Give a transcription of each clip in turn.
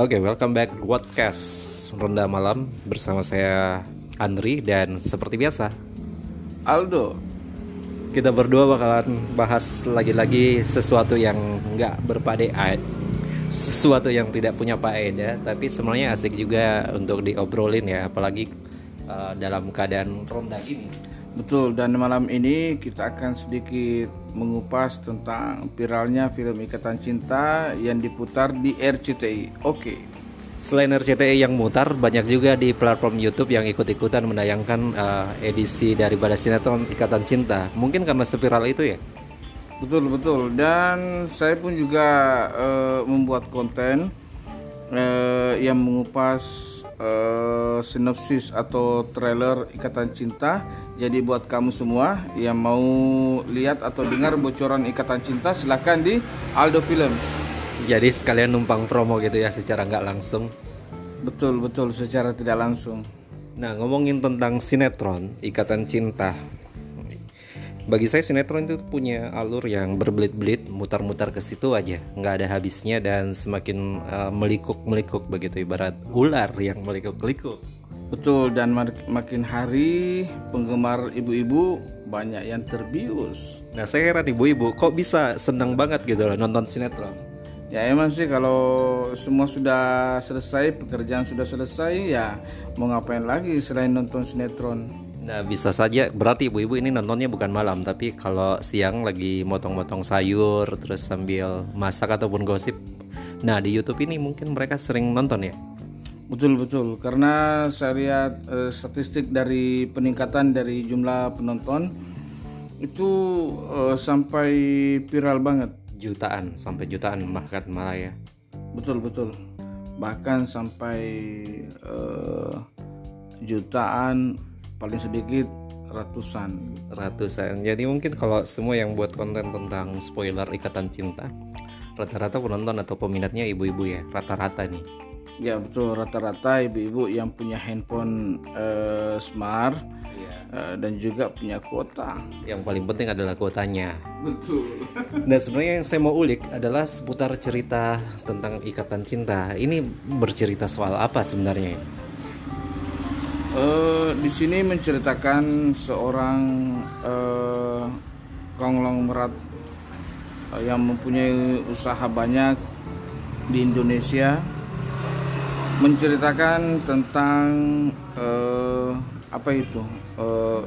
Oke, welcome back podcast Ronda Malam bersama saya Andri dan seperti biasa Aldo. kita berdua bakalan bahas lagi-lagi sesuatu yang nggak berfaedah, sesuatu yang tidak punya faedah, tapi sebenarnya asik juga untuk diobrolin ya, apalagi uh, dalam keadaan ronda gini. Betul, dan malam ini kita akan sedikit mengupas tentang viralnya film Ikatan Cinta yang diputar di RCTI. Oke. Selain RCTI yang mutar, banyak juga di platform YouTube yang ikut-ikutan menayangkan uh, edisi daripada sinetron Ikatan Cinta. Mungkin karena sepiral itu ya. Betul, betul. Dan saya pun juga eh, membuat konten eh, yang mengupas eh, sinopsis atau trailer Ikatan Cinta. Jadi buat kamu semua yang mau lihat atau dengar bocoran Ikatan Cinta silahkan di Aldo Films. Jadi sekalian numpang promo gitu ya secara nggak langsung. Betul, betul secara tidak langsung. Nah ngomongin tentang sinetron Ikatan Cinta. Bagi saya sinetron itu punya alur yang berbelit-belit, mutar-mutar ke situ aja, nggak ada habisnya dan semakin uh, melikuk-melikuk begitu ibarat ular yang melikuk-likuk. Betul dan mak- makin hari penggemar ibu-ibu banyak yang terbius. Nah saya heran ibu-ibu kok bisa senang banget gitu loh nonton sinetron. Ya emang sih kalau semua sudah selesai, pekerjaan sudah selesai ya mau ngapain lagi selain nonton sinetron. Nah bisa saja berarti ibu-ibu ini nontonnya bukan malam tapi kalau siang lagi motong-motong sayur terus sambil masak ataupun gosip. Nah di YouTube ini mungkin mereka sering nonton ya. Betul betul karena saya lihat eh, statistik dari peningkatan dari jumlah penonton itu eh, sampai viral banget. Jutaan sampai jutaan bahkan malah ya. Betul betul. Bahkan sampai eh, jutaan paling sedikit ratusan. Ratusan. Jadi mungkin kalau semua yang buat konten tentang spoiler ikatan cinta rata-rata penonton atau peminatnya ibu-ibu ya rata-rata nih. Ya betul rata-rata ibu-ibu yang punya handphone eh, smart eh, dan juga punya kuota. Yang paling penting adalah kuotanya. Betul. Nah sebenarnya yang saya mau ulik adalah seputar cerita tentang ikatan cinta. Ini bercerita soal apa sebenarnya? Eh, di sini menceritakan seorang eh, konglomerat eh, yang mempunyai usaha banyak di Indonesia menceritakan tentang eh, apa itu eh,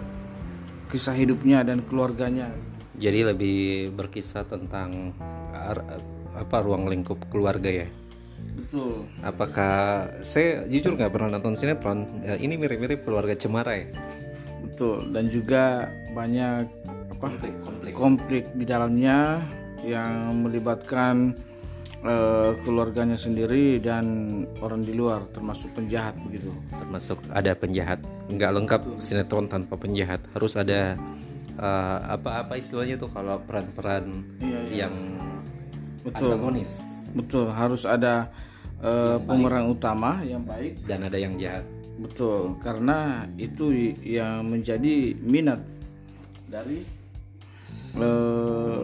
kisah hidupnya dan keluarganya. Jadi lebih berkisah tentang apa ruang lingkup keluarga ya. Betul. Apakah saya jujur nggak pernah nonton sinetron? Ya, ini mirip-mirip keluarga Cemara ya. Betul dan juga banyak apa Konflik. konflik di dalamnya yang melibatkan eh, keluarganya sendiri dan orang di luar termasuk penjahat begitu. Termasuk ada penjahat. Nggak lengkap sinetron tanpa penjahat. Harus ada eh, apa-apa istilahnya tuh kalau peran-peran Iya, yang Betul. antagonis Betul harus ada eh, pemeran utama yang baik. dan ada yang jahat. Betul karena itu yang menjadi minat dari eh,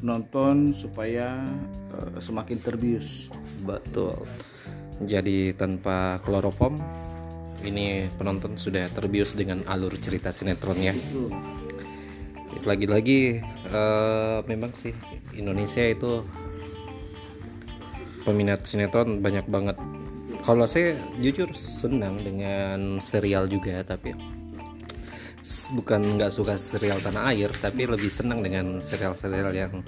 penonton supaya eh, semakin terbius. Betul. Jadi tanpa kloroform ini penonton sudah terbius dengan alur cerita sinetronnya. Lagi-lagi eh, memang sih Indonesia itu peminat sinetron banyak banget. Kalau saya jujur senang dengan serial juga tapi bukan nggak suka serial tanah air tapi lebih senang dengan serial-serial yang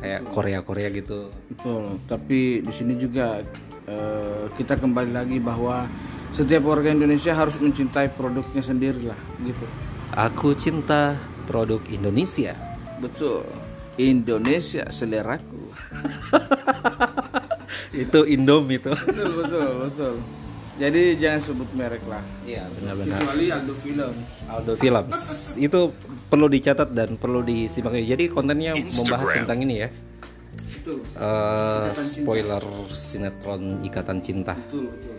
kayak Korea-Korea gitu. Betul, tapi di sini juga eh, kita kembali lagi bahwa setiap warga Indonesia harus mencintai produknya sendiri lah, gitu. Aku cinta produk Indonesia. Betul, Indonesia seleraku. itu Indomie itu. betul, betul, betul. Jadi jangan sebut merek lah. Iya benar-benar. Kecuali Aldo Films. Aldo Films itu perlu dicatat dan perlu disimak. Jadi kontennya membahas tentang ini ya. Betul, Eh, spoiler sinetron Ikatan Cinta. betul, betul.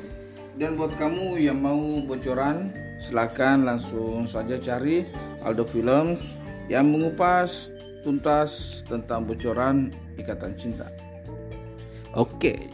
Dan buat kamu yang mau bocoran, silakan langsung saja cari Aldo Films yang mengupas tuntas tentang bocoran Ikatan Cinta. Oke,